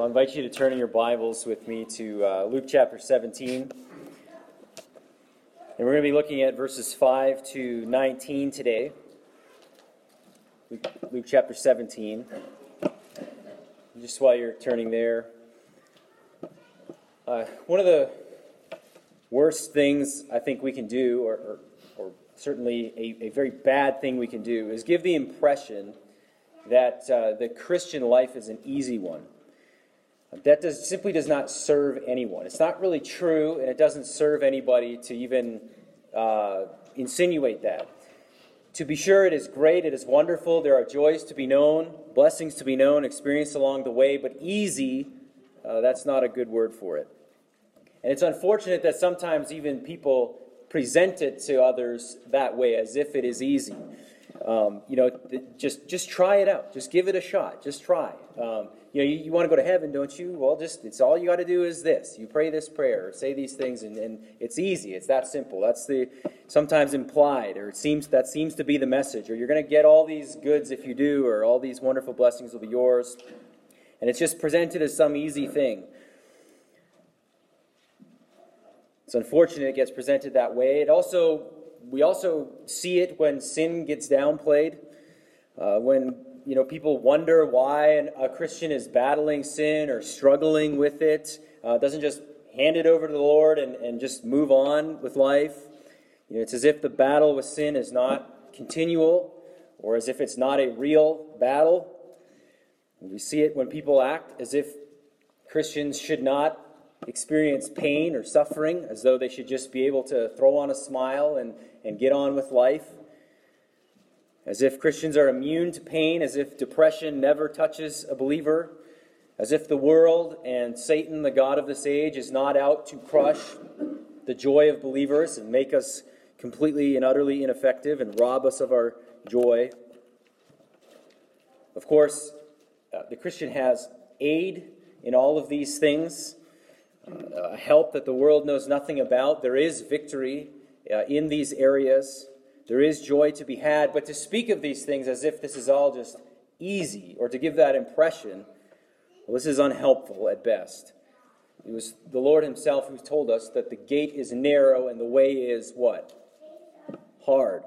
I'll invite you to turn in your Bibles with me to uh, Luke chapter 17. And we're going to be looking at verses 5 to 19 today. Luke, Luke chapter 17. Just while you're turning there, uh, one of the worst things I think we can do, or, or, or certainly a, a, very bad thing we can do, is give the impression that uh, the Christian life is an easy one. That does, simply does not serve anyone. It's not really true, and it doesn't serve anybody to even uh, insinuate that. To be sure, it is great, it is wonderful. There are joys to be known, blessings to be known, experienced along the way, but easy, uh, that's not a good word for it. And it's unfortunate that sometimes even people present it to others that way, as if it is easy. Um, you know, just just try it out. Just give it a shot. Just try. Um, you know, you, you want to go to heaven, don't you? Well, just it's all you got to do is this. You pray this prayer, say these things, and, and it's easy. It's that simple. That's the sometimes implied, or it seems that seems to be the message. Or you're going to get all these goods if you do, or all these wonderful blessings will be yours. And it's just presented as some easy thing. It's unfortunate it gets presented that way. It also we also see it when sin gets downplayed, uh, when you know people wonder why a Christian is battling sin or struggling with it. Uh, doesn't just hand it over to the Lord and, and just move on with life. You know, it's as if the battle with sin is not continual, or as if it's not a real battle. we see it when people act as if Christians should not experience pain or suffering, as though they should just be able to throw on a smile and, and get on with life. As if Christians are immune to pain, as if depression never touches a believer, as if the world and Satan, the God of this age, is not out to crush the joy of believers and make us completely and utterly ineffective and rob us of our joy. Of course, uh, the Christian has aid in all of these things uh, help that the world knows nothing about. There is victory uh, in these areas. There is joy to be had. But to speak of these things as if this is all just easy or to give that impression, well, this is unhelpful at best. It was the Lord Himself who told us that the gate is narrow and the way is what? Hard.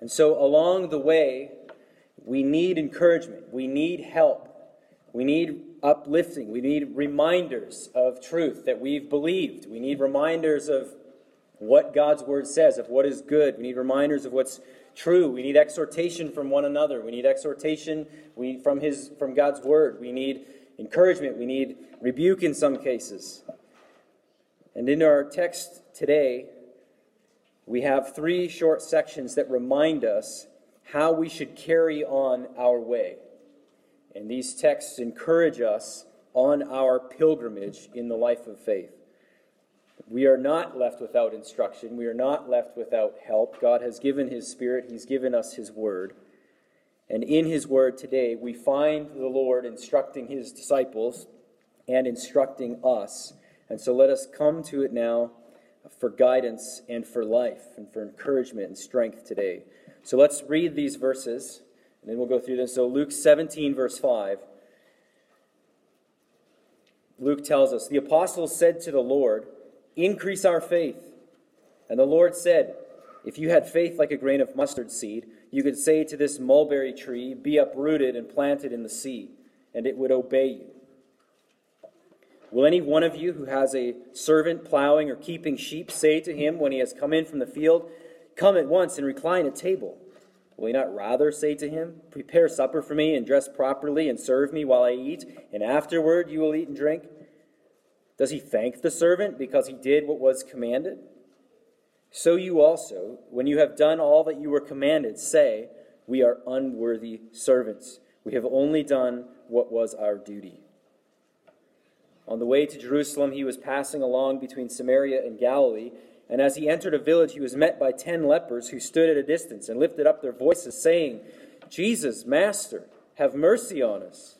And so along the way, we need encouragement. We need help. We need uplifting. We need reminders of truth that we've believed. We need reminders of what God's word says, of what is good. We need reminders of what's true. We need exhortation from one another. We need exhortation from his from God's word. We need encouragement. We need rebuke in some cases. And in our text today, we have three short sections that remind us how we should carry on our way. And these texts encourage us on our pilgrimage in the life of faith. We are not left without instruction. We are not left without help. God has given His Spirit, He's given us His Word. And in His Word today, we find the Lord instructing His disciples and instructing us. And so let us come to it now for guidance and for life and for encouragement and strength today. So let's read these verses. And then we'll go through them. So, Luke 17, verse 5. Luke tells us The apostles said to the Lord, Increase our faith. And the Lord said, If you had faith like a grain of mustard seed, you could say to this mulberry tree, Be uprooted and planted in the sea, and it would obey you. Will any one of you who has a servant plowing or keeping sheep say to him when he has come in from the field, Come at once and recline at table? Will he not rather say to him, Prepare supper for me, and dress properly, and serve me while I eat, and afterward you will eat and drink? Does he thank the servant because he did what was commanded? So you also, when you have done all that you were commanded, say, We are unworthy servants. We have only done what was our duty. On the way to Jerusalem, he was passing along between Samaria and Galilee. And as he entered a village, he was met by ten lepers who stood at a distance and lifted up their voices, saying, Jesus, Master, have mercy on us.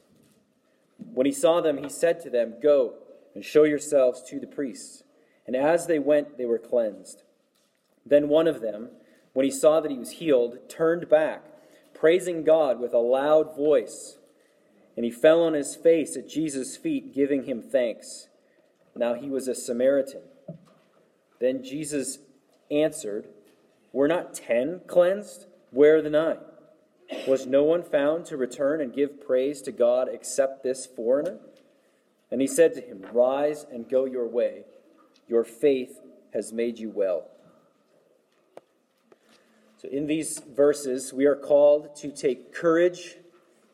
When he saw them, he said to them, Go and show yourselves to the priests. And as they went, they were cleansed. Then one of them, when he saw that he was healed, turned back, praising God with a loud voice. and he fell on his face at Jesus' feet, giving him thanks. Now he was a Samaritan. Then Jesus answered, Were not ten cleansed? Where are the nine? Was no one found to return and give praise to God except this foreigner? And he said to him, Rise and go your way. Your faith has made you well. So, in these verses, we are called to take courage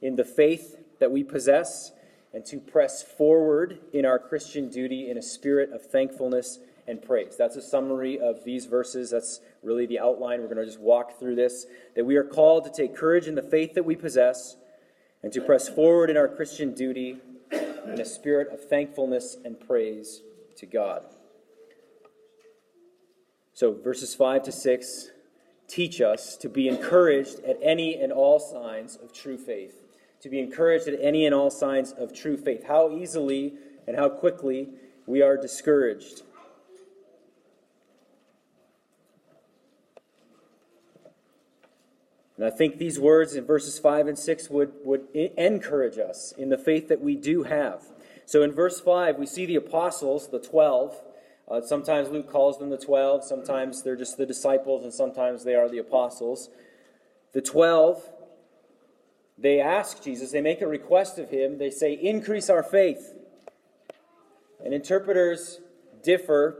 in the faith that we possess and to press forward in our Christian duty in a spirit of thankfulness and praise. That's a summary of these verses. That's really the outline. We're going to just walk through this. That we are called to take courage in the faith that we possess and to press forward in our Christian duty in a spirit of thankfulness and praise to God. So, verses 5 to 6 teach us to be encouraged at any and all signs of true faith to be encouraged at any and all signs of true faith. How easily and how quickly we are discouraged. And I think these words in verses 5 and 6 would, would encourage us in the faith that we do have. So in verse 5, we see the apostles, the 12. Uh, sometimes Luke calls them the 12, sometimes they're just the disciples, and sometimes they are the apostles. The 12 they ask Jesus, they make a request of him, they say, Increase our faith. And interpreters differ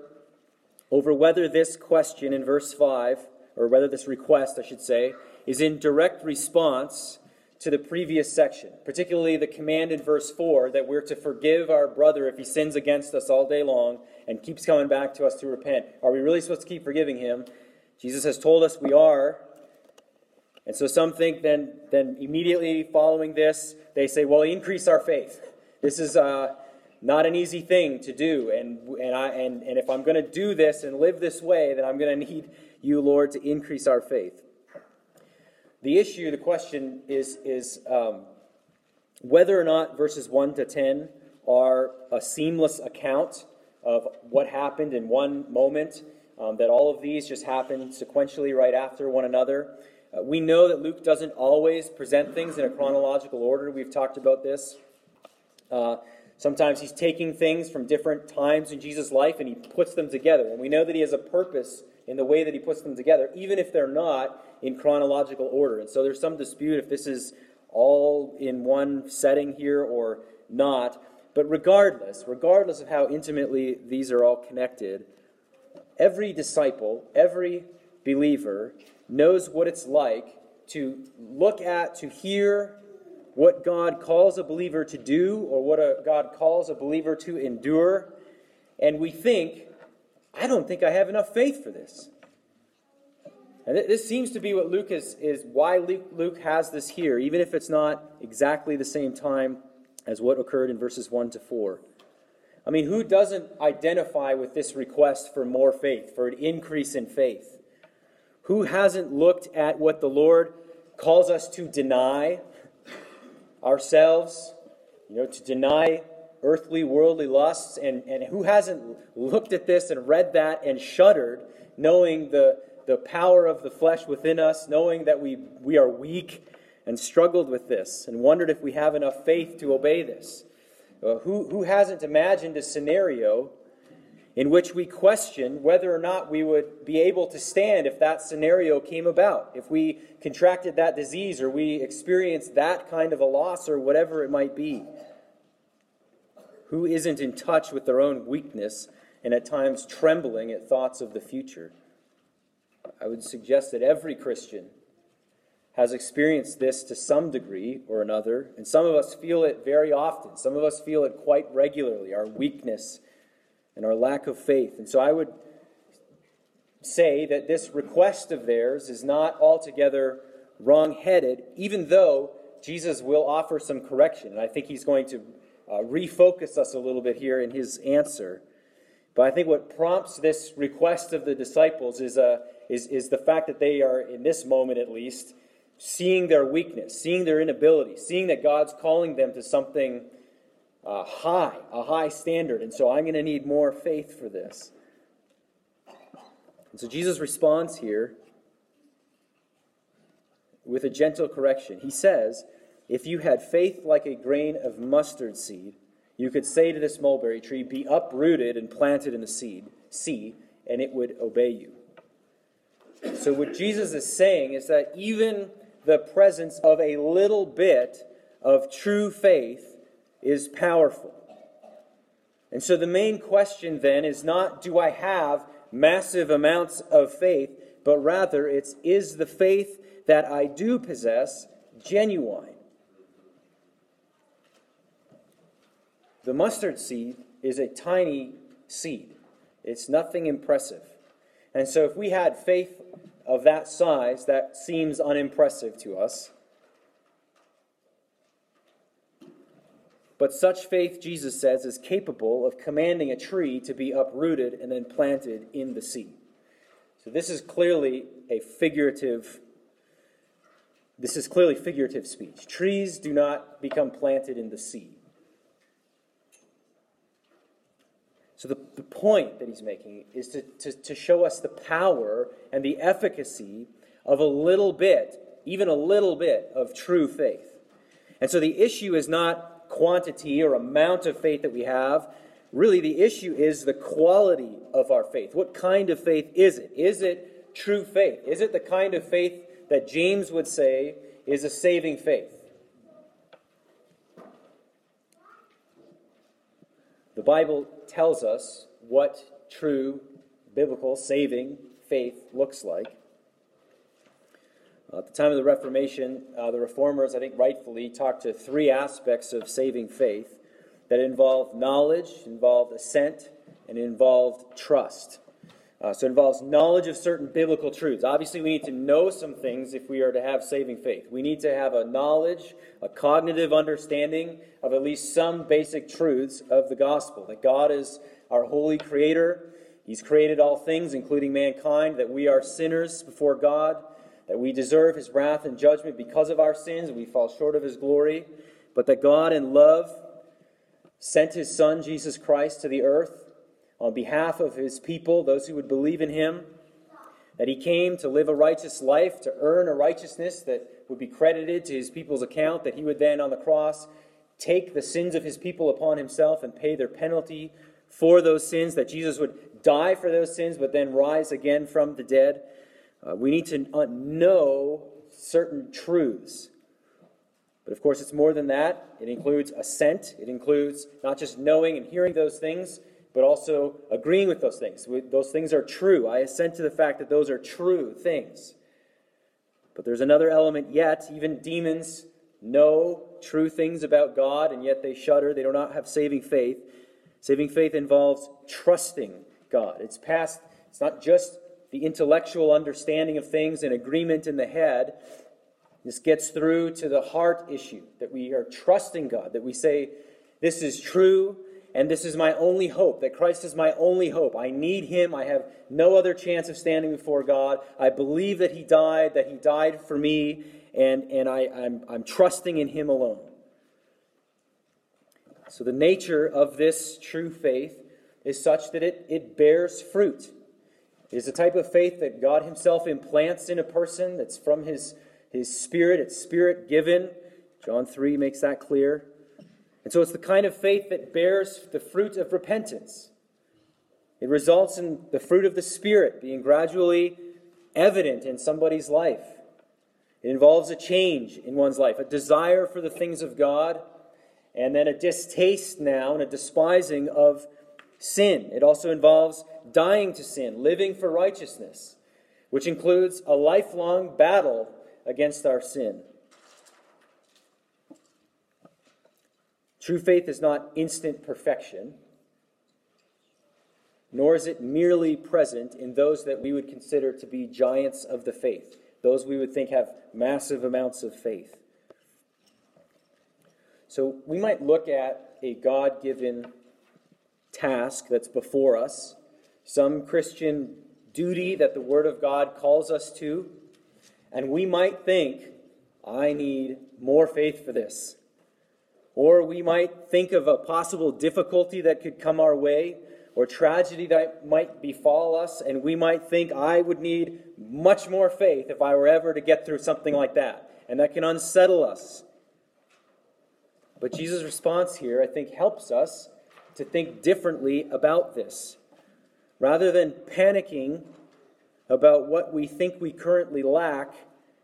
over whether this question in verse 5, or whether this request, I should say, is in direct response to the previous section, particularly the command in verse 4 that we're to forgive our brother if he sins against us all day long and keeps coming back to us to repent. Are we really supposed to keep forgiving him? Jesus has told us we are, and so some think then, then immediately following this, they say, well, increase our faith. This is uh, not an easy thing to do. And, and, I, and, and if I'm going to do this and live this way, then I'm going to need you, Lord, to increase our faith. The issue, the question is, is um, whether or not verses 1 to 10 are a seamless account of what happened in one moment, um, that all of these just happened sequentially right after one another. Uh, we know that Luke doesn't always present things in a chronological order. We've talked about this. Uh, sometimes he's taking things from different times in Jesus' life and he puts them together. And we know that he has a purpose in the way that he puts them together, even if they're not in chronological order. And so there's some dispute if this is all in one setting here or not. But regardless, regardless of how intimately these are all connected, every disciple, every believer knows what it's like to look at, to hear what God calls a believer to do or what a, God calls a believer to endure, and we think, I don't think I have enough faith for this. And this seems to be what Luke is, is why Luke, has this here, even if it's not exactly the same time as what occurred in verses 1 to 4. I mean, who doesn't identify with this request for more faith, for an increase in faith? Who hasn't looked at what the Lord calls us to deny ourselves, you know, to deny earthly, worldly lusts, and, and who hasn't looked at this and read that and shuddered, knowing the, the power of the flesh within us, knowing that we, we are weak and struggled with this, and wondered if we have enough faith to obey this? Uh, who, who hasn't imagined a scenario in which we question whether or not we would be able to stand if that scenario came about, if we contracted that disease or we experienced that kind of a loss or whatever it might be. Who isn't in touch with their own weakness and at times trembling at thoughts of the future? I would suggest that every Christian has experienced this to some degree or another, and some of us feel it very often. Some of us feel it quite regularly, our weakness and our lack of faith. And so I would say that this request of theirs is not altogether wrong headed, even though Jesus will offer some correction. And I think he's going to uh, refocus us a little bit here in his answer. But I think what prompts this request of the disciples is, uh, is, is the fact that they are, in this moment at least, seeing their weakness, seeing their inability, seeing that God's calling them to something uh, high, a high standard. And so I'm going to need more faith for this. And so Jesus responds here with a gentle correction. He says, If you had faith like a grain of mustard seed, you could say to this mulberry tree, Be uprooted and planted in the seed, sea, and it would obey you. So, what Jesus is saying is that even the presence of a little bit of true faith is powerful. And so, the main question then is not do I have massive amounts of faith, but rather it's is the faith that I do possess genuine? The mustard seed is a tiny seed, it's nothing impressive. And so, if we had faith of that size, that seems unimpressive to us. But such faith, Jesus says, is capable of commanding a tree to be uprooted and then planted in the sea. So this is clearly a figurative this is clearly figurative speech. Trees do not become planted in the sea. So, the, the point that he's making is to, to, to show us the power and the efficacy of a little bit, even a little bit, of true faith. And so, the issue is not quantity or amount of faith that we have. Really, the issue is the quality of our faith. What kind of faith is it? Is it true faith? Is it the kind of faith that James would say is a saving faith? The Bible tells us what true biblical saving faith looks like. At the time of the Reformation, uh, the reformers, I think rightfully, talked to three aspects of saving faith that involved knowledge, involved assent, and involved trust. Uh, so it involves knowledge of certain biblical truths. Obviously, we need to know some things if we are to have saving faith. We need to have a knowledge, a cognitive understanding of at least some basic truths of the gospel that God is our holy creator. He's created all things, including mankind, that we are sinners before God, that we deserve his wrath and judgment because of our sins, we fall short of his glory, but that God, in love, sent his Son, Jesus Christ, to the earth on behalf of his people, those who would believe in him, that he came to live a righteous life, to earn a righteousness that would be credited to his people's account, that he would then on the cross take the sins of his people upon himself and pay their penalty for those sins, that Jesus would die for those sins, but then rise again from the dead. Uh, we need to uh, know certain truths. But of course, it's more than that. It includes assent, it includes not just knowing and hearing those things, but also agreeing with those things. Those things are true. I assent to the fact that those are true things. But there's another element yet. Even demons know true things about God, and yet they shudder. They do not have saving faith. Saving faith involves trusting God. It's past, it's not just the intellectual understanding of things and agreement in the head. This gets through to the heart issue that we are trusting God, that we say, This is true and this is my only hope, that Christ is my only hope. I need him. I have no other chance of standing before God. I believe that he died, that he died for me, and, and I, I'm, I'm trusting in him alone. So, the nature of this true faith is such that it, it bears fruit. It is a type of faith that God Himself implants in a person that's from His, his Spirit, it's Spirit given. John 3 makes that clear. And so it's the kind of faith that bears the fruit of repentance. It results in the fruit of the Spirit being gradually evident in somebody's life. It involves a change in one's life, a desire for the things of God, and then a distaste now and a despising of sin. It also involves dying to sin, living for righteousness, which includes a lifelong battle against our sin. True faith is not instant perfection, nor is it merely present in those that we would consider to be giants of the faith, those we would think have massive amounts of faith. So we might look at a God given task that's before us, some Christian duty that the Word of God calls us to, and we might think, I need more faith for this. Or we might think of a possible difficulty that could come our way or tragedy that might befall us, and we might think, I would need much more faith if I were ever to get through something like that. And that can unsettle us. But Jesus' response here, I think, helps us to think differently about this. Rather than panicking about what we think we currently lack,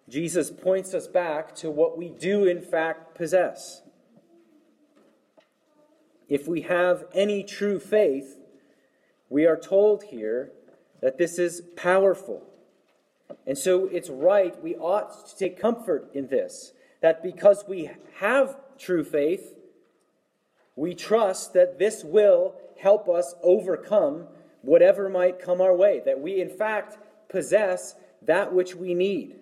Jesus points us back to what we do, in fact, possess. If we have any true faith, we are told here that this is powerful. And so it's right, we ought to take comfort in this, that because we have true faith, we trust that this will help us overcome whatever might come our way, that we, in fact, possess that which we need.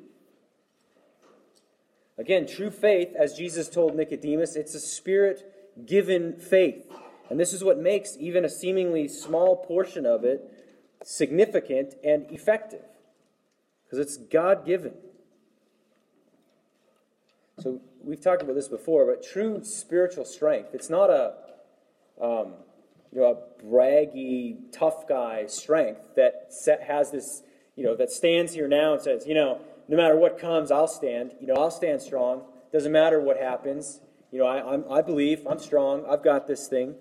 Again, true faith, as Jesus told Nicodemus, it's a spirit given faith. And this is what makes even a seemingly small portion of it significant and effective, because it's God given. So we've talked about this before, but true spiritual strength, it's not a, um, you know, a braggy, tough guy strength that set, has this, you know, that stands here now and says, you know, no matter what comes, I'll stand. You know, I'll stand strong. Doesn't matter what happens. You know, I, I'm, I believe I'm strong. I've got this thing.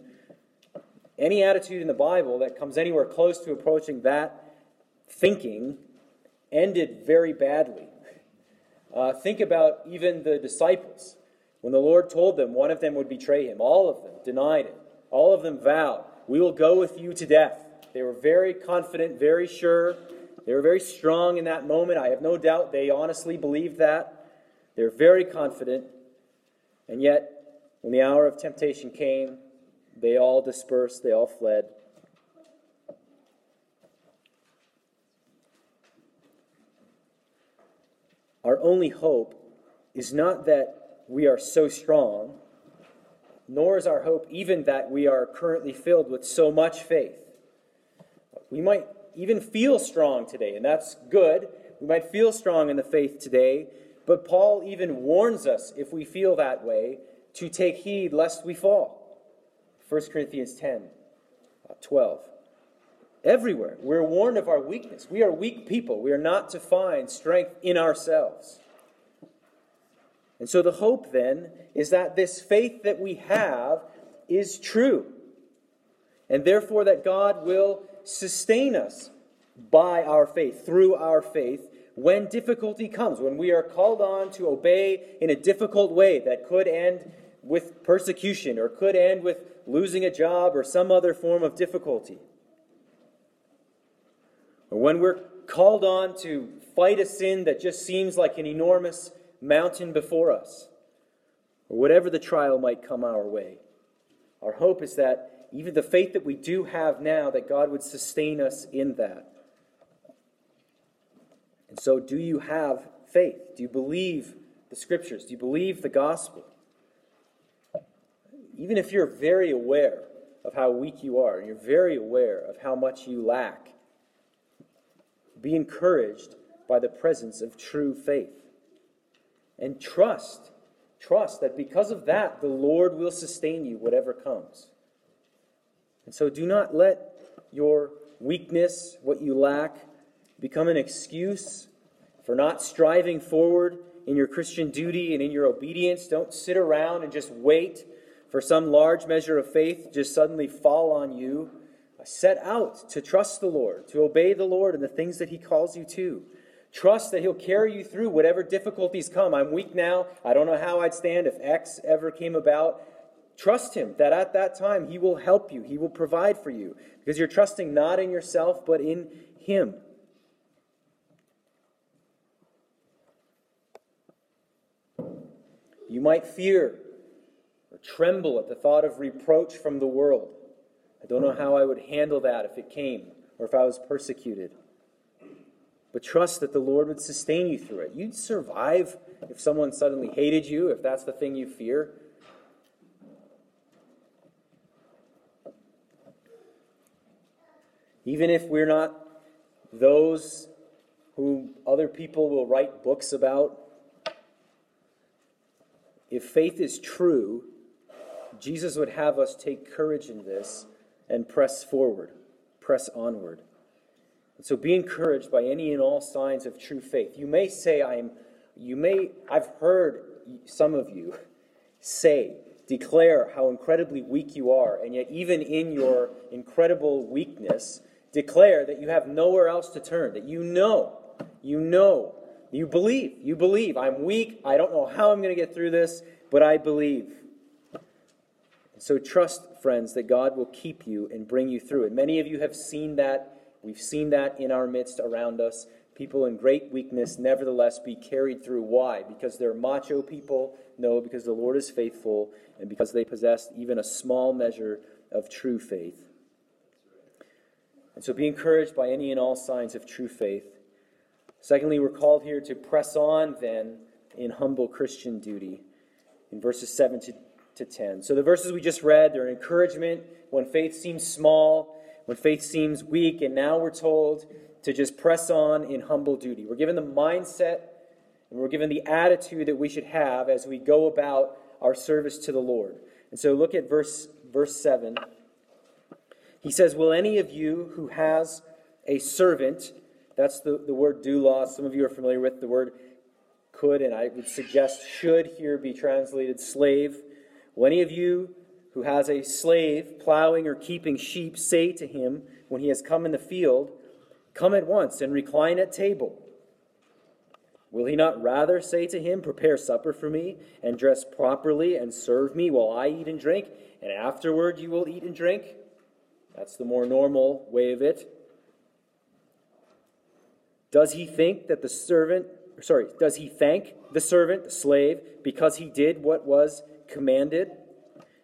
Any attitude in the Bible that comes anywhere close to approaching that thinking ended very badly. Uh, think about even the disciples. When the Lord told them one of them would betray him, all of them denied it. All of them vowed, We will go with you to death. They were very confident, very sure. They were very strong in that moment. I have no doubt they honestly believed that. They're very confident. And yet, when the hour of temptation came, they all dispersed, they all fled. Our only hope is not that we are so strong, nor is our hope even that we are currently filled with so much faith. We might even feel strong today, and that's good. We might feel strong in the faith today, but Paul even warns us, if we feel that way, to take heed lest we fall. 1 Corinthians 10 uh, 12. Everywhere, we're warned of our weakness. We are weak people. We are not to find strength in ourselves. And so the hope then is that this faith that we have is true, and therefore that God will sustain us by our faith, through our faith, when difficulty comes, when we are called on to obey in a difficult way that could end with persecution or could end with losing a job or some other form of difficulty. Or when we're called on to fight a sin that just seems like an enormous mountain before us, or whatever the trial might come our way. Our hope is that even the faith that we do have now, that God would sustain us in that. And so, do you have faith? Do you believe the scriptures? Do you believe the gospel? even if you're very aware of how weak you are and you're very aware of how much you lack, be encouraged by the presence of true faith. And trust, trust that because of that, the Lord will sustain you, whatever comes. And so do not let your weakness, what you lack, become an excuse for not striving forward in your Christian duty and in your obedience. Don't sit around and just wait for some large measure of faith just suddenly fall on you, set out to trust the Lord, to obey the Lord and the things that He calls you to. Trust that He'll carry you through whatever difficulties come. I'm weak now. I don't know how I'd stand if X ever came about. Trust Him that at that time He will help you, He will provide for you, because you're trusting not in yourself, but in Him. You might fear or tremble at the thought of reproach from the world. I don't know how I would handle that if it came or if I was persecuted. But trust that the Lord would sustain you through it. You'd survive if someone suddenly hated you, if that's the thing you fear. Even if we're not those who other people will write books about, if faith is true, Jesus would have us take courage in this and press forward, press onward. And so be encouraged by any and all signs of true faith. You may say, I am, you may, I've heard some of you say declare how incredibly weak you are, and yet, even in your incredible weakness, declare that you have nowhere else to turn, that you know, you know, you believe, you believe. I'm weak. I don't know how I'm going to get through this, but I believe. So trust, friends, that God will keep you and bring you through it. Many of you have seen that. We've seen that in our midst around us. People in great weakness, nevertheless, be carried through. Why? Because they're macho people? No, because the Lord is faithful and because they possess even a small measure of true faith. And so be encouraged by any and all signs of true faith. Secondly, we're called here to press on then in humble Christian duty in verses 7 to to 10. So the verses we just read, they're an encouragement when faith seems small, when faith seems weak, and now we're told to just press on in humble duty. We're given the mindset and we're given the attitude that we should have as we go about our service to the Lord. And so look at verse verse 7. He says, Will any of you who has a servant, that's the, the word doulos, some of you are familiar with the word could, and I would suggest should here be translated slave. Will any of you who has a slave plowing or keeping sheep say to him when he has come in the field, Come at once and recline at table? Will he not rather say to him, Prepare supper for me, and dress properly, and serve me while I eat and drink, and afterward you will eat and drink? That's the more normal way of it. Does he think that the servant, sorry, does he thank the servant, the slave, because he did what was commanded.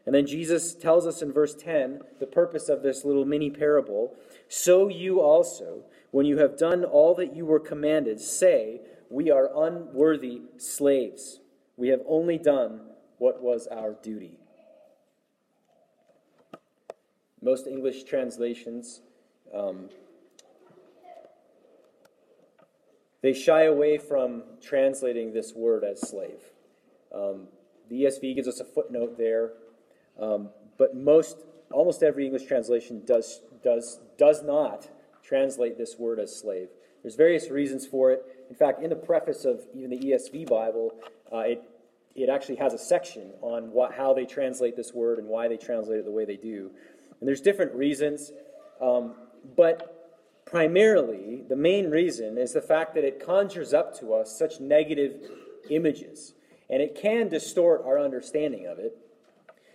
And then Jesus tells us in verse 10 the purpose of this little mini parable. So you also, when you have done all that you were commanded, say, We are unworthy slaves. We have only done what was our duty. Most English translations, um, they shy away from translating this word as slave. Um, the ESV gives us a footnote there, um, but most, almost every English translation does, does, does not translate this word as slave. There's various reasons for it. In fact, in the preface of even the ESV Bible, uh, it, it actually has a section on what, how they translate this word and why they translate it the way they do. And there's different reasons, um, but primarily the main reason is the fact that it conjures up to us such negative images and it can distort our understanding of it.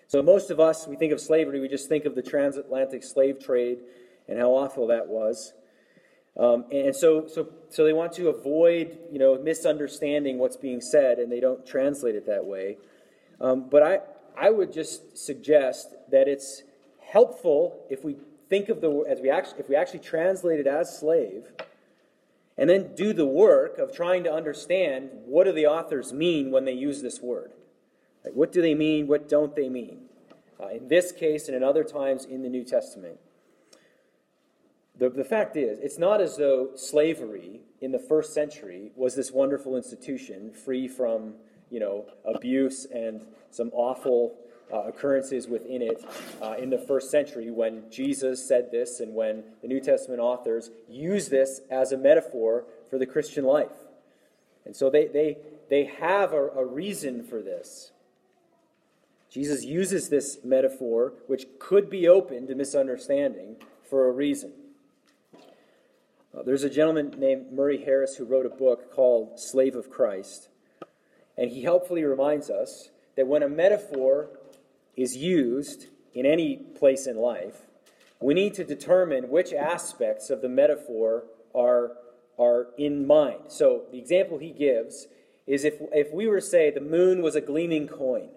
So, most of us, we think of slavery, we just think of the transatlantic slave trade and how awful that was. Um, and so, so, so they want to avoid, you know, misunderstanding what's being said, and they don't translate it that way. Um, but I, I would just suggest that it's helpful if we think of the as we actually if we actually translate it as slave and then do the work of trying to understand what do the authors mean when they use this word. Like, what do they mean? What don't they mean? Uh, in this case and in other times in the New Testament. The, the fact is, it's not as though slavery in the first century was this wonderful institution free from you know, abuse and some awful uh, occurrences within it uh, in the first century when Jesus said this and when the New Testament authors use this as a metaphor for the Christian life. And so they, they, they have a, a reason for this. Jesus uses this metaphor, which could be open to misunderstanding, for a reason. Uh, there's a gentleman named Murray Harris who wrote a book called Slave of Christ. And he helpfully reminds us that when a metaphor is used in any place in life, we need to determine which aspects of the metaphor are, are in mind. So the example he gives is if, if we were to say the moon was a gleaming coin,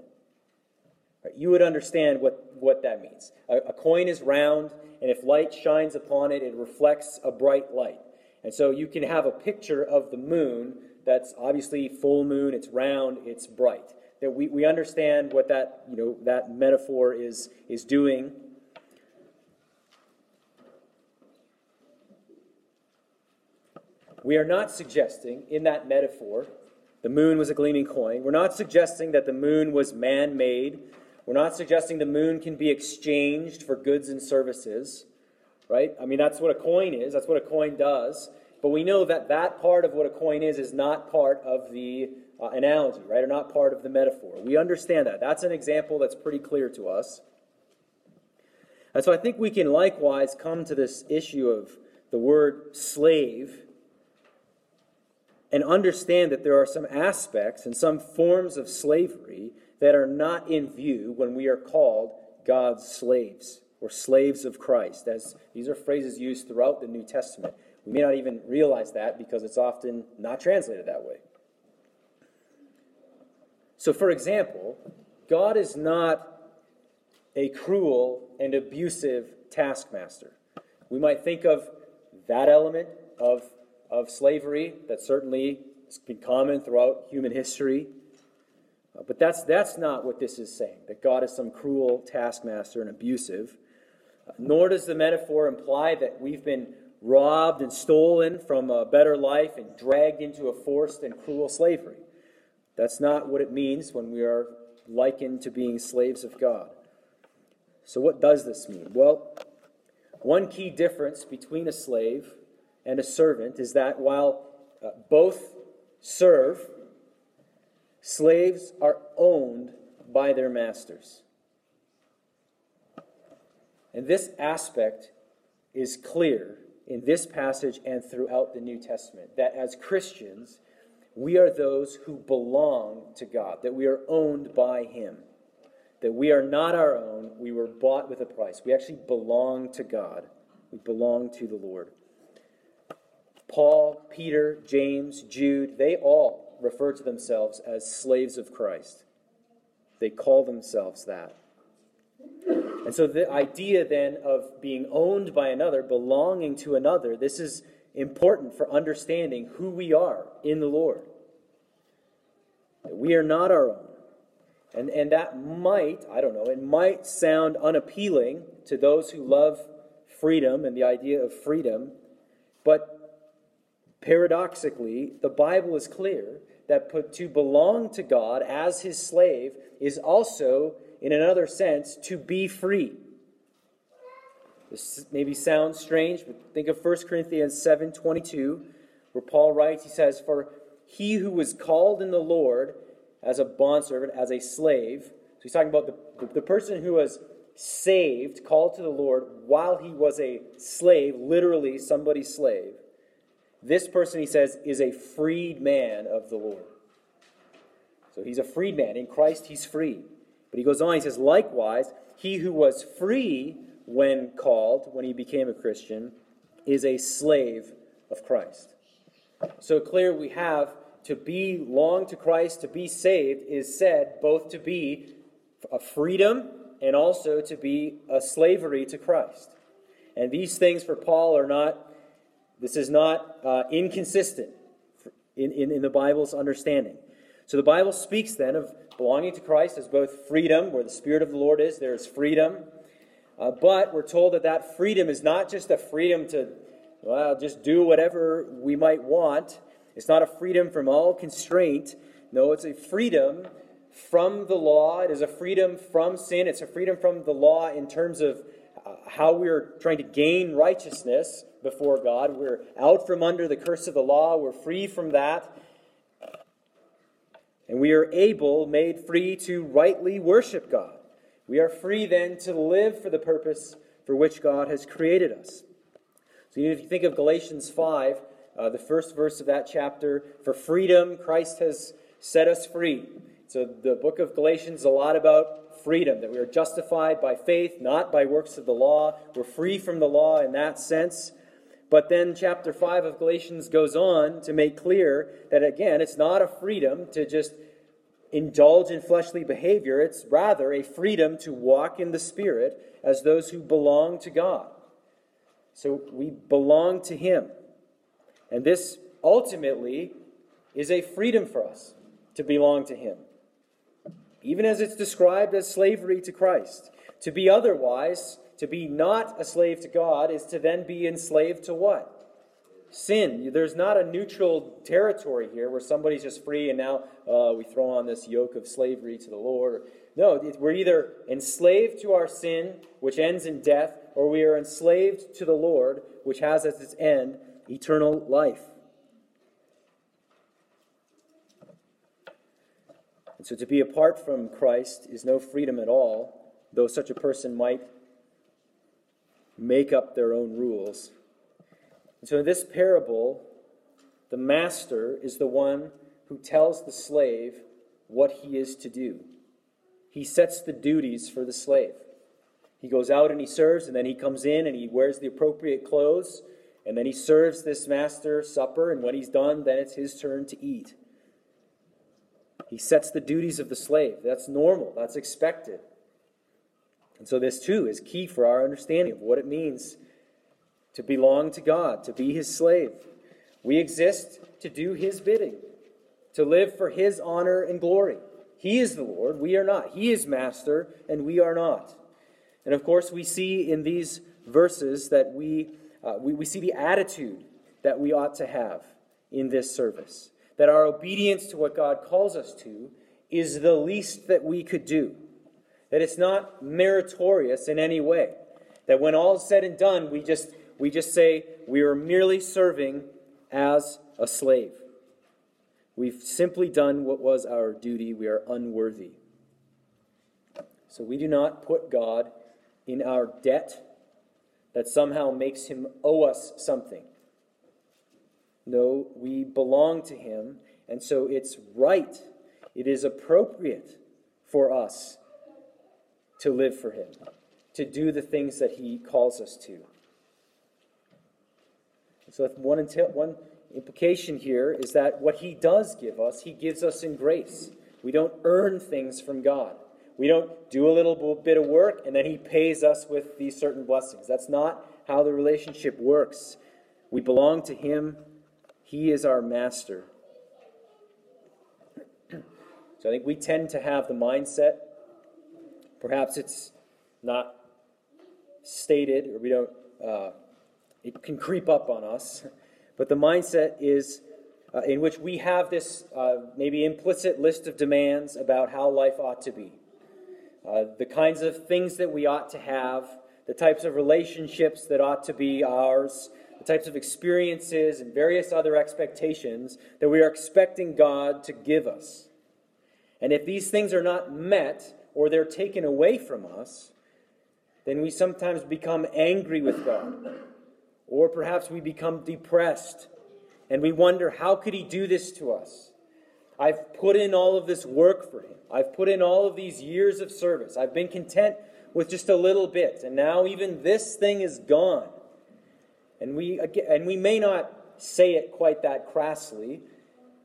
you would understand what, what that means. A, a coin is round, and if light shines upon it, it reflects a bright light. And so you can have a picture of the moon that's obviously full moon, it's round, it's bright that we, we understand what that, you know, that metaphor is, is doing. We are not suggesting in that metaphor the moon was a gleaming coin. We're not suggesting that the moon was man made. We're not suggesting the moon can be exchanged for goods and services, right? I mean, that's what a coin is, that's what a coin does. But we know that that part of what a coin is is not part of the uh, analogy, right? Are not part of the metaphor. We understand that. That's an example that's pretty clear to us. And so I think we can likewise come to this issue of the word slave and understand that there are some aspects and some forms of slavery that are not in view when we are called God's slaves or slaves of Christ. As these are phrases used throughout the New Testament. We may not even realize that because it's often not translated that way. So, for example, God is not a cruel and abusive taskmaster. We might think of that element of, of slavery that certainly has been common throughout human history. Uh, but that's, that's not what this is saying, that God is some cruel taskmaster and abusive. Uh, nor does the metaphor imply that we've been robbed and stolen from a better life and dragged into a forced and cruel slavery. That's not what it means when we are likened to being slaves of God. So, what does this mean? Well, one key difference between a slave and a servant is that while uh, both serve, slaves are owned by their masters. And this aspect is clear in this passage and throughout the New Testament that as Christians, we are those who belong to God, that we are owned by Him, that we are not our own, we were bought with a price. We actually belong to God, we belong to the Lord. Paul, Peter, James, Jude, they all refer to themselves as slaves of Christ. They call themselves that. And so the idea then of being owned by another, belonging to another, this is important for understanding who we are in the Lord. We are not our own. And, and that might, I don't know, it might sound unappealing to those who love freedom and the idea of freedom, but paradoxically, the Bible is clear that put, to belong to God as his slave is also in another sense, to be free. This maybe sounds strange, but think of 1 Corinthians 7 22, where Paul writes, he says, For he who was called in the Lord as a bondservant, as a slave, so he's talking about the, the, person who was saved, called to the Lord while he was a slave, literally somebody's slave. This person, he says, is a freed man of the Lord. So he's a freed man. In Christ, he's free. But he goes on, he says, likewise, he who was free when called, when he became a Christian, is a slave of Christ. So clear we have to belong to Christ, to be saved, is said both to be a freedom and also to be a slavery to Christ. And these things for Paul are not, this is not uh, inconsistent in, in, in the Bible's understanding. So the Bible speaks then of belonging to Christ as both freedom, where the Spirit of the Lord is, there is freedom. Uh, but we're told that that freedom is not just a freedom to, well, just do whatever we might want. It's not a freedom from all constraint. No, it's a freedom from the law. It is a freedom from sin. It's a freedom from the law in terms of uh, how we're trying to gain righteousness before God. We're out from under the curse of the law. We're free from that. And we are able, made free to rightly worship God. We are free then to live for the purpose for which God has created us. So if you think of Galatians 5, uh, the first verse of that chapter, for freedom, Christ has set us free. So the book of Galatians is a lot about freedom, that we are justified by faith, not by works of the law. We're free from the law in that sense. But then chapter 5 of Galatians goes on to make clear that, again, it's not a freedom to just indulge in fleshly behavior. It's rather a freedom to walk in the Spirit as those who belong to God. So we belong to Him. And this ultimately is a freedom for us to belong to Him. Even as it's described as slavery to Christ. To be otherwise to be not a slave to God is to then be enslaved to what? Sin. There's not a neutral territory here where somebody's just free and now uh, we throw on this yoke of slavery to the Lord. No, we're either enslaved to our sin, which ends in death, or we are enslaved to the Lord, which has as its end eternal life. And so to be apart from Christ is no freedom at all, though such a person might make up their own rules. And so in this parable, the master is the one who tells the slave what he is to do. He sets the duties for the slave. He goes out and he serves, and then he comes in and he wears the appropriate clothes, and then he serves this master supper, and when he's done, then it's his turn to eat. He sets the duties of the slave. That's normal, that's expected. And so, this too is key for our understanding of what it means to belong to God, to be his slave. We exist to do his bidding, to live for his honor and glory. He is the Lord, we are not. He is master, and we are not. And of course, we see in these verses that we, uh, we, we see the attitude that we ought to have in this service. That our obedience to what God calls us to is the least that we could do. That it's not meritorious in any way. That when all is said and done, we just, we just say we are merely serving as a slave. We've simply done what was our duty. We are unworthy. So we do not put God in our debt that somehow makes him owe us something. No, we belong to him, and so it's right, it is appropriate for us to live for him, to do the things that he calls us to. So, one, one implication here is that what he does give us, he gives us in grace. We don't earn things from God. We don't do a little bit of work and then he pays us with these certain blessings. That's not how the relationship works. We belong to him, he is our master. So I think we tend to have the mindset, perhaps it's not stated or we don't, uh, it can creep up on us but the mindset is uh, in which we have this uh, maybe implicit list of demands about how life ought to be. Uh, the kinds of things that we ought to have, the types of relationships that ought to be ours, the types of experiences and various other expectations that we are expecting God to give us. And if these things are not met or they're taken away from us, then we sometimes become angry with God or perhaps we become depressed and we wonder, how could he do this to us? I've put in all of this work for him. I've put in all of these years of service. I've been content with just a little bit, and now even this thing is gone. And we, and we may not say it quite that crassly,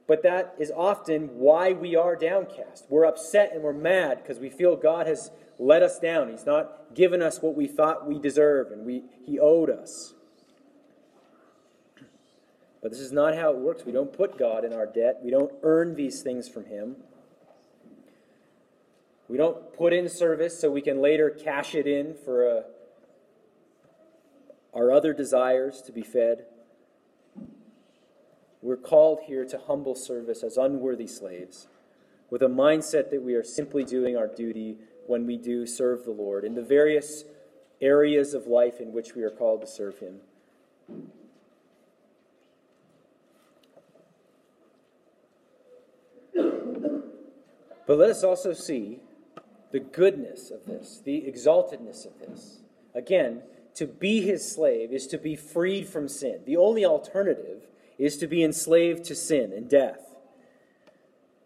but that is often why we are downcast. We're upset and we're mad because we feel God has let us down. He's not given us what we thought we deserved and we, He owed us. But this is not how it works. We don't put God in our debt, we don't earn these things from Him. We don't put in service so we can later cash it in for a, uh, our other desires to be fed. We're called here to humble service as unworthy slaves, with a mindset that we are simply doing our duty when we do serve the Lord in the various areas of life in which we are called to serve Him. But let us also see the goodness of this, the exaltedness of this. Again, to be his slave is to be freed from sin. The only alternative is to be enslaved to sin and death.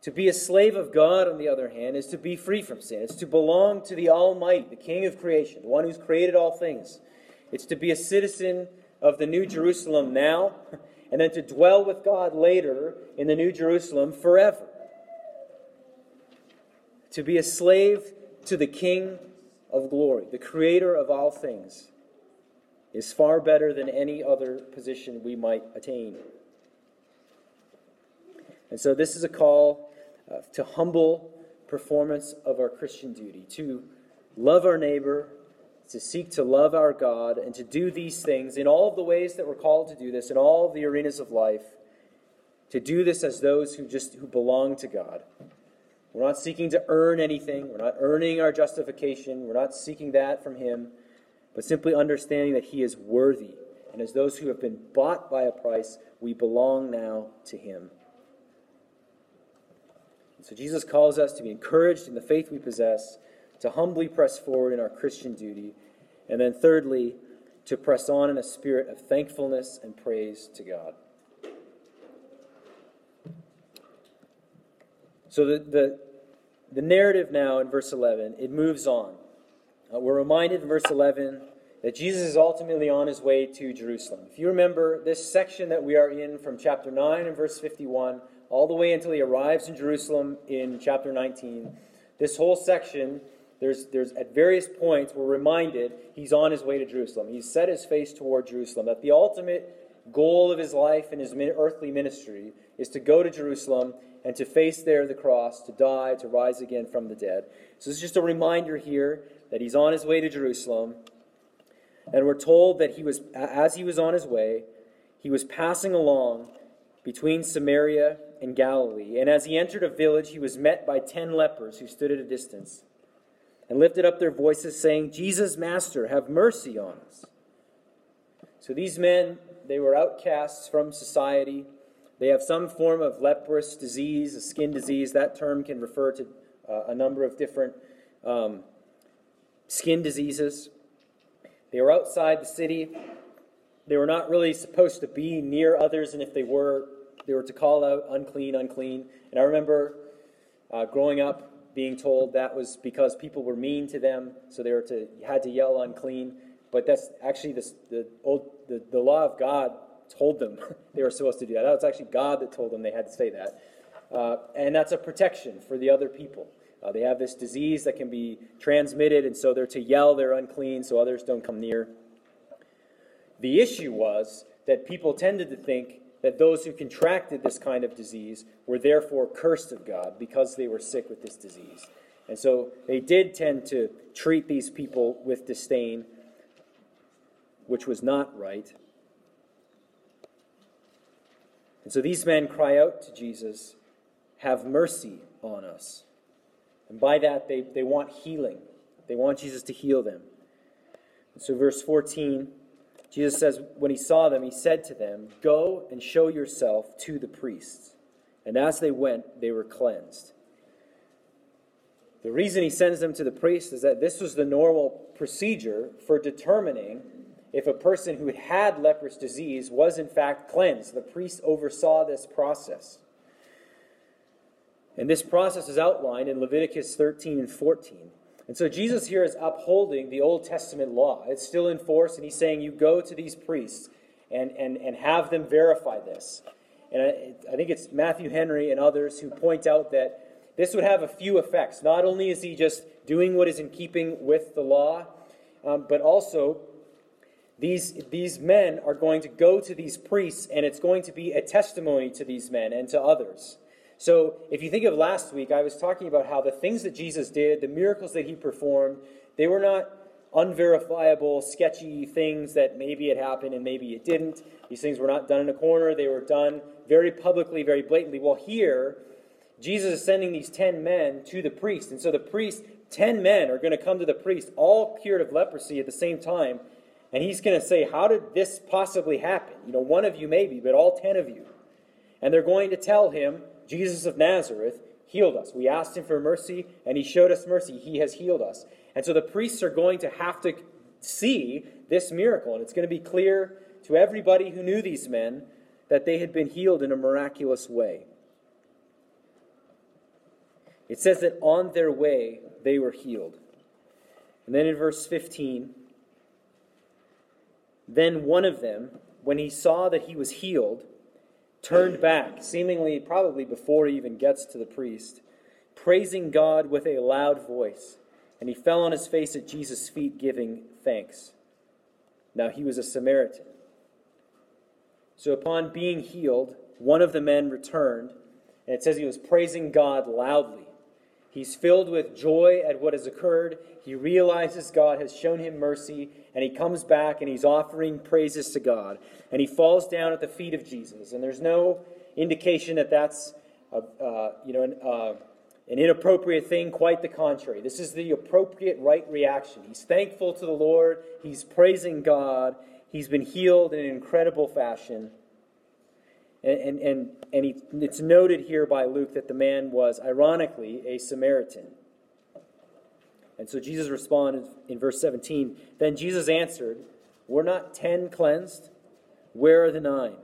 To be a slave of God, on the other hand, is to be free from sin. It's to belong to the Almighty, the King of creation, the one who's created all things. It's to be a citizen of the New Jerusalem now, and then to dwell with God later in the New Jerusalem forever. To be a slave to the King of glory, the creator of all things, is far better than any other position we might attain. And so, this is a call uh, to humble performance of our Christian duty, to love our neighbor, to seek to love our God, and to do these things in all of the ways that we're called to do this, in all of the arenas of life, to do this as those who just who belong to God. We're not seeking to earn anything. We're not earning our justification. We're not seeking that from Him, but simply understanding that He is worthy. And as those who have been bought by a price, we belong now to Him. So Jesus calls us to be encouraged in the faith we possess, to humbly press forward in our Christian duty, and then thirdly, to press on in a spirit of thankfulness and praise to God. So the, the, the narrative now in verse 11, it moves on. Uh, we're reminded in verse 11 that Jesus is ultimately on his way to Jerusalem. If you remember this section that we are in from chapter 9 and verse 51 all the way until he arrives in Jerusalem in chapter 19, this whole section, there's, there's at various points we're reminded he's on his way to Jerusalem. He's set his face toward Jerusalem. That the ultimate goal of his life and his earthly ministry is to go to Jerusalem and to face there the cross, to die, to rise again from the dead. So it's just a reminder here that he's on his way to Jerusalem. And we're told that he was, as he was on his way, he was passing along between Samaria and Galilee. And as he entered a village, he was met by ten lepers who stood at a distance and lifted up their voices, saying, Jesus, Master, have mercy on us. So these men, they were outcasts from society. They have some form of leprous disease, a skin disease. That term can refer to uh, a number of different um, skin diseases. They were outside the city. They were not really supposed to be near others, and if they were, they were to call out unclean, unclean. And I remember uh, growing up being told that was because people were mean to them, so they were to had to yell unclean. But that's actually this, the old the, the law of God told them they were supposed to do that. Was actually God that told them they had to say that. Uh, and that's a protection for the other people. Uh, they have this disease that can be transmitted, and so they're to yell they're unclean so others don't come near. The issue was that people tended to think that those who contracted this kind of disease were therefore cursed of God because they were sick with this disease. And so they did tend to treat these people with disdain, which was not right. And so these men cry out to Jesus, Have mercy on us. And by that, they, they want healing. They want Jesus to heal them. And so, verse 14, Jesus says, When he saw them, he said to them, Go and show yourself to the priests. And as they went, they were cleansed. The reason he sends them to the priest is that this was the normal procedure for determining if a person who had leprous disease was in fact cleansed. The priest oversaw this process. And this process is outlined in Leviticus 13 and 14. And so Jesus here is upholding the Old Testament law. It's still in force, and he's saying, You go to these priests and, and, and have them verify this. And I, I think it's Matthew Henry and others who point out that this would have a few effects. Not only is he just doing what is in keeping with the law, um, but also these, these men are going to go to these priests, and it's going to be a testimony to these men and to others. So, if you think of last week, I was talking about how the things that Jesus did, the miracles that he performed, they were not unverifiable, sketchy things that maybe it happened and maybe it didn't. These things were not done in a corner, they were done very publicly, very blatantly. Well, here, Jesus is sending these 10 men to the priest. And so the priest, 10 men are going to come to the priest, all cured of leprosy at the same time. And he's going to say, How did this possibly happen? You know, one of you maybe, but all 10 of you. And they're going to tell him, Jesus of Nazareth healed us. We asked him for mercy, and he showed us mercy. He has healed us. And so the priests are going to have to see this miracle. And it's going to be clear to everybody who knew these men that they had been healed in a miraculous way. It says that on their way they were healed. And then in verse 15, then one of them, when he saw that he was healed, turned back, seemingly probably before he even gets to the priest, praising God with a loud voice. And he fell on his face at Jesus' feet, giving thanks. Now he was a Samaritan. So upon being healed, one of the men returned, and it says he was praising God loudly. He's filled with joy at what has occurred. He realizes God has shown him mercy, and he comes back and he's offering praises to God. And he falls down at the feet of Jesus. And there's no indication that that's a, uh, you know, an, uh, an inappropriate thing, quite the contrary. This is the appropriate right reaction. He's thankful to the Lord, he's praising God, he's been healed in an incredible fashion. And, and, and, and he, it's noted here by Luke that the man was, ironically, a Samaritan. And so Jesus responded in verse 17 Then Jesus answered, Were not ten cleansed? Where are the nine?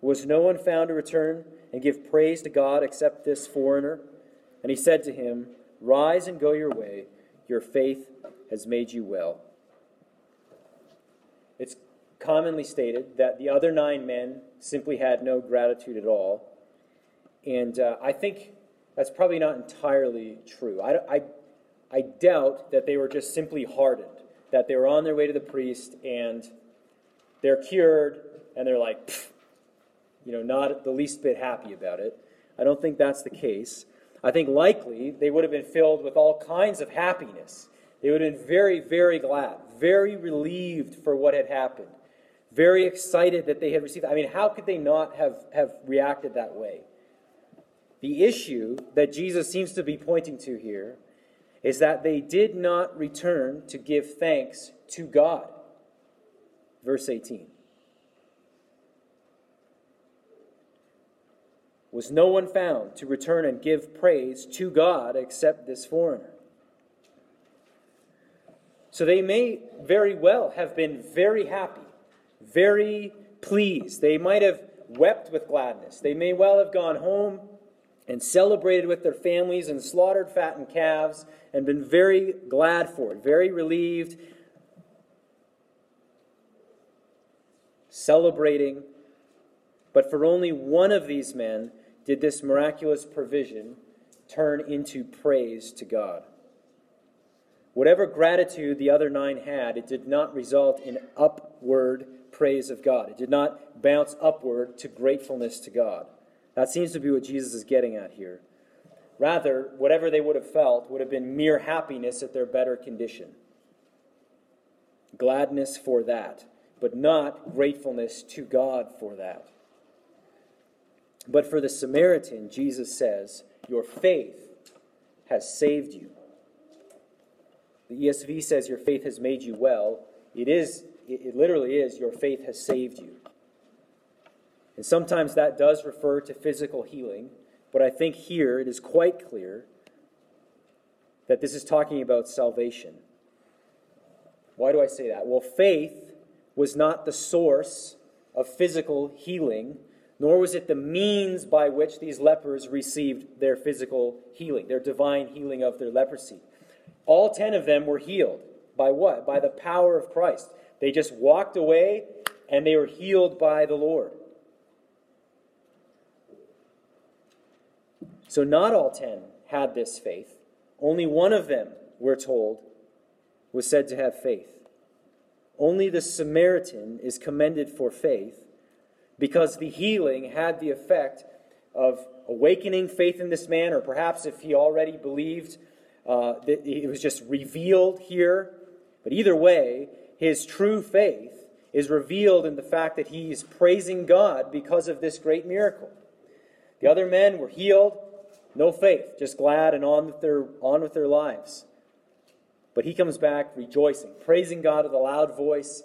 Was no one found to return and give praise to God except this foreigner? And he said to him, Rise and go your way. Your faith has made you well. It's commonly stated that the other nine men simply had no gratitude at all. And uh, I think that's probably not entirely true. I, I, I doubt that they were just simply hardened, that they were on their way to the priest and they're cured and they're like, you know, not the least bit happy about it. I don't think that's the case. I think likely they would have been filled with all kinds of happiness. They would have been very, very glad, very relieved for what had happened, very excited that they had received. I mean, how could they not have, have reacted that way? The issue that Jesus seems to be pointing to here is that they did not return to give thanks to God. Verse 18. Was no one found to return and give praise to God except this foreigner? So they may very well have been very happy, very pleased. They might have wept with gladness. They may well have gone home and celebrated with their families and slaughtered fattened calves and been very glad for it, very relieved, celebrating. But for only one of these men did this miraculous provision turn into praise to God. Whatever gratitude the other nine had, it did not result in upward praise of God. It did not bounce upward to gratefulness to God. That seems to be what Jesus is getting at here. Rather, whatever they would have felt would have been mere happiness at their better condition. Gladness for that, but not gratefulness to God for that. But for the Samaritan, Jesus says, Your faith has saved you. The ESV says, Your faith has made you well. It is, it literally is, Your faith has saved you. And sometimes that does refer to physical healing, but I think here it is quite clear that this is talking about salvation. Why do I say that? Well, faith was not the source of physical healing, nor was it the means by which these lepers received their physical healing, their divine healing of their leprosy. All ten of them were healed. By what? By the power of Christ. They just walked away and they were healed by the Lord. So, not all ten had this faith. Only one of them, we're told, was said to have faith. Only the Samaritan is commended for faith because the healing had the effect of awakening faith in this man, or perhaps if he already believed, uh, it was just revealed here. But either way, his true faith is revealed in the fact that he is praising God because of this great miracle. The other men were healed, no faith, just glad and on with their, on with their lives. But he comes back rejoicing, praising God with a loud voice,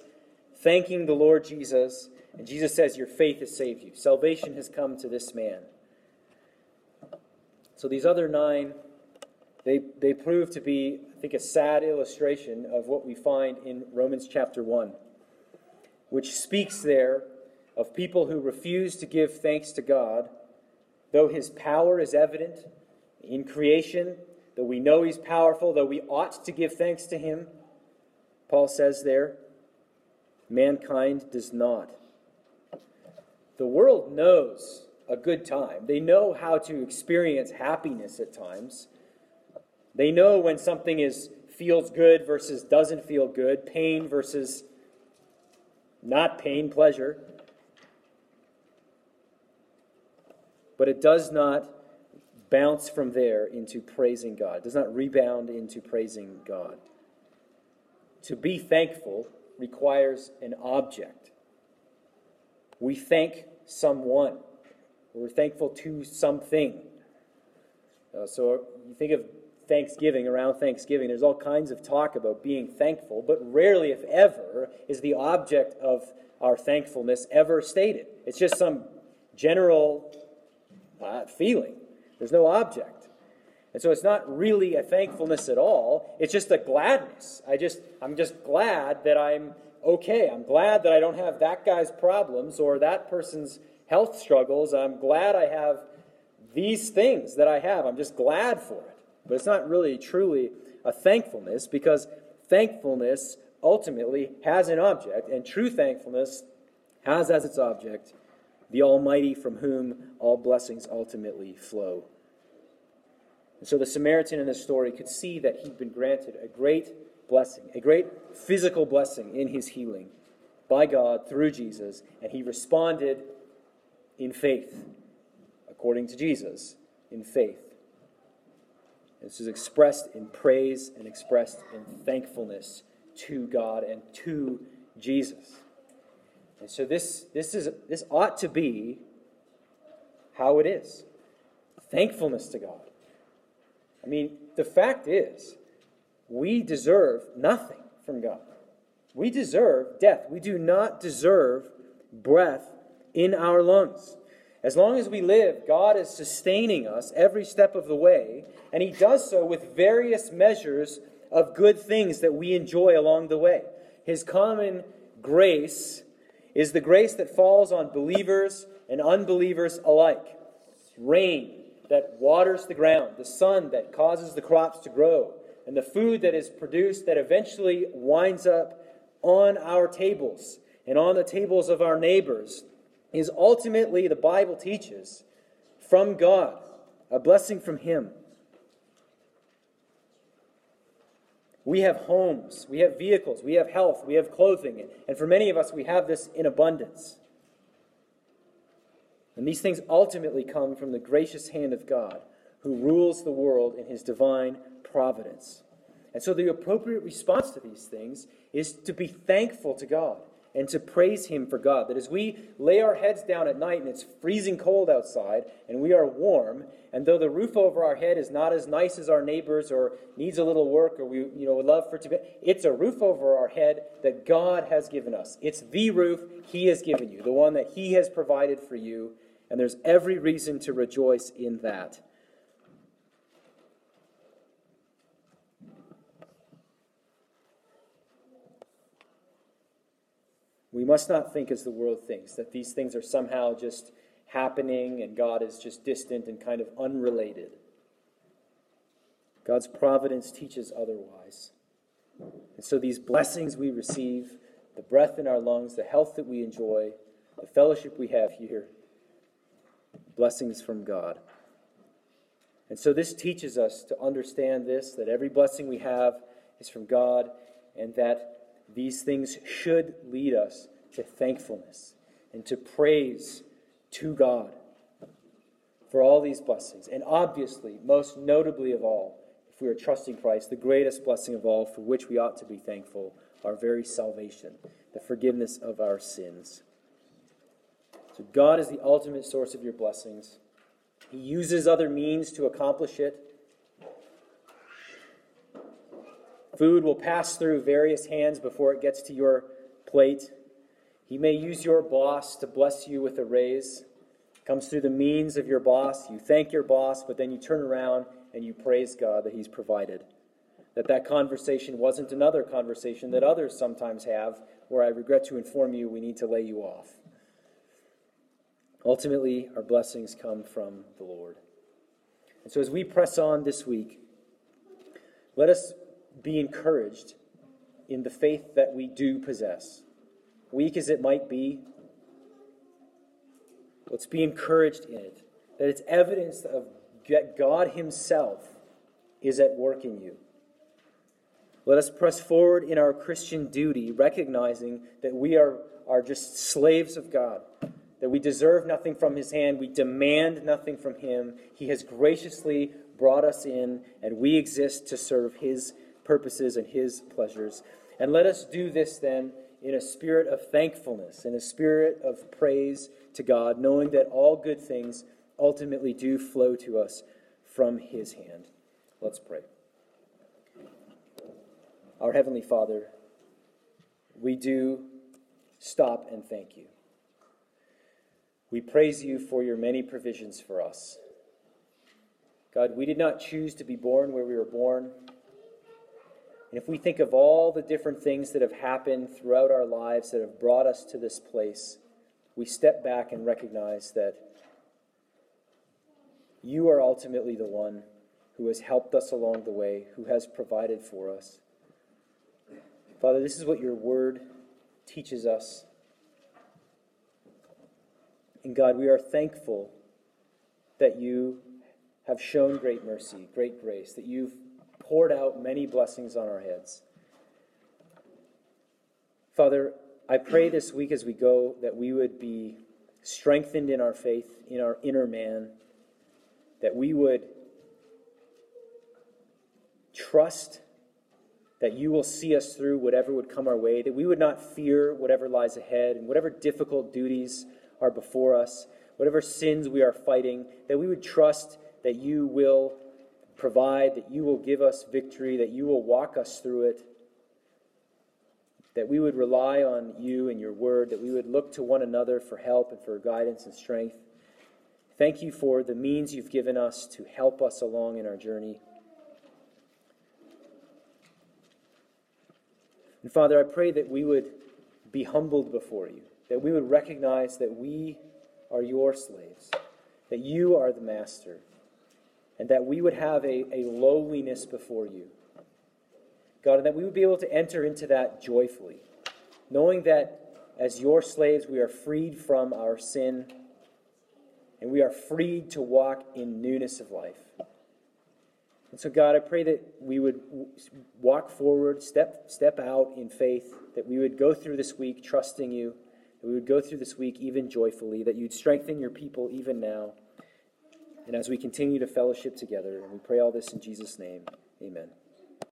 thanking the Lord Jesus. And Jesus says, Your faith has saved you. Salvation has come to this man. So these other nine, they, they prove to be, I think, a sad illustration of what we find in Romans chapter 1, which speaks there of people who refuse to give thanks to God Though his power is evident in creation, though we know he's powerful, though we ought to give thanks to him, Paul says there, mankind does not. The world knows a good time. They know how to experience happiness at times. They know when something is feels good versus doesn't feel good, pain versus not pain, pleasure. But it does not bounce from there into praising God. It does not rebound into praising God. To be thankful requires an object. We thank someone. We're thankful to something. Uh, so you think of Thanksgiving, around Thanksgiving, there's all kinds of talk about being thankful, but rarely, if ever, is the object of our thankfulness ever stated. It's just some general uh, feeling. There's no object. And so it's not really a thankfulness at all. It's just a gladness. I just I'm just glad that I'm okay. I'm glad that I don't have that guy's problems or that person's health struggles. I'm glad I have these things that I have. I'm just glad for it. But it's not really truly a thankfulness because thankfulness ultimately has an object, and true thankfulness has as its object the Almighty from whom all blessings ultimately flow. And so the Samaritan in this story could see that he'd been granted a great blessing, a great physical blessing in his healing by God through Jesus, and he responded in faith, according to Jesus, in faith. This is expressed in praise and expressed in thankfulness to God and to Jesus. And so this, this, is, this ought to be how it is thankfulness to God. I mean, the fact is, we deserve nothing from God. We deserve death. We do not deserve breath in our lungs. As long as we live, God is sustaining us every step of the way, and He does so with various measures of good things that we enjoy along the way. His common grace is the grace that falls on believers and unbelievers alike. Rain that waters the ground, the sun that causes the crops to grow, and the food that is produced that eventually winds up on our tables and on the tables of our neighbors is ultimately, the Bible teaches, from God, a blessing from Him. We have homes, we have vehicles, we have health, we have clothing, and for many of us, we have this in abundance. And these things ultimately come from the gracious hand of God, who rules the world in his divine providence. And so the appropriate response to these things is to be thankful to God and to praise Him for God. That as we lay our heads down at night and it's freezing cold outside and we are warm, and though the roof over our head is not as nice as our neighbors or needs a little work or we you know would love for it to be, it's a roof over our head that God has given us. It's the roof He has given you, the one that He has provided for you, and there's every reason to rejoice in that. We must not think as the world thinks, that these things are somehow just happening and God is just distant and kind of unrelated. God's providence teaches otherwise. And so these blessings we receive, the breath in our lungs, the health that we enjoy, the fellowship we have here, blessings from God. And so this teaches us to understand this that every blessing we have is from God and that these things should lead us to thankfulness and to praise to God for all these blessings. And obviously, most notably of all, if we are trusting Christ, the greatest blessing of all for which we ought to be thankful, our very salvation, the forgiveness of our sins. So, God is the ultimate source of your blessings. He uses other means to accomplish it. Food will pass through various hands before it gets to your plate. He may use your boss to bless you with a raise. It comes through the means of your boss. You thank your boss, but then you turn around and you praise God that he's provided. That that conversation wasn't another conversation that others sometimes have where I regret to inform you we need to lay you off. Ultimately, our blessings come from the Lord. And so as we press on this week, let us be encouraged in the faith that we do possess. Weak as it might be, let's be encouraged in it. That it's evidence of that God Himself is at work in you. Let us press forward in our Christian duty, recognizing that we are, are just slaves of God, that we deserve nothing from His hand, we demand nothing from Him. He has graciously brought us in, and we exist to serve His purposes and His pleasures. And let us do this then in a spirit of thankfulness, in a spirit of praise to God, knowing that all good things ultimately do flow to us from His hand. Let's pray. Our Heavenly Father, we do stop and thank you. We praise you for your many provisions for us. God, we did not choose to be born where we were born. And if we think of all the different things that have happened throughout our lives that have brought us to this place, we step back and recognize that you are ultimately the one who has helped us along the way, who has provided for us. Father, this is what your word teaches us. And God, we are thankful that you have shown great mercy, great grace, that you've poured out many blessings on our heads. Father, I pray this week as we go that we would be strengthened in our faith, in our inner man, that we would trust that you will see us through whatever would come our way, that we would not fear whatever lies ahead and whatever difficult duties are before us, whatever sins we are fighting, that we would trust that you will provide, that you will give us victory, that you will walk us through it, that we would rely on you and your word, that we would look to one another for help and for guidance and strength. Thank you for the means you've given us to help us along in our journey. And Father, I pray that we would be humbled before you, that we would recognize that we are your slaves, that you are the master, and that we would have a, a lowliness before you. God, and that we would be able to enter into that joyfully, knowing that as your slaves we are freed from our sin and we are freed to walk in newness of life. And so, God, I pray that we would walk forward, step, step out in faith, that we would go through this week trusting you, that we would go through this week even joyfully, that you'd strengthen your people even now. And as we continue to fellowship together, and we pray all this in Jesus' name, amen.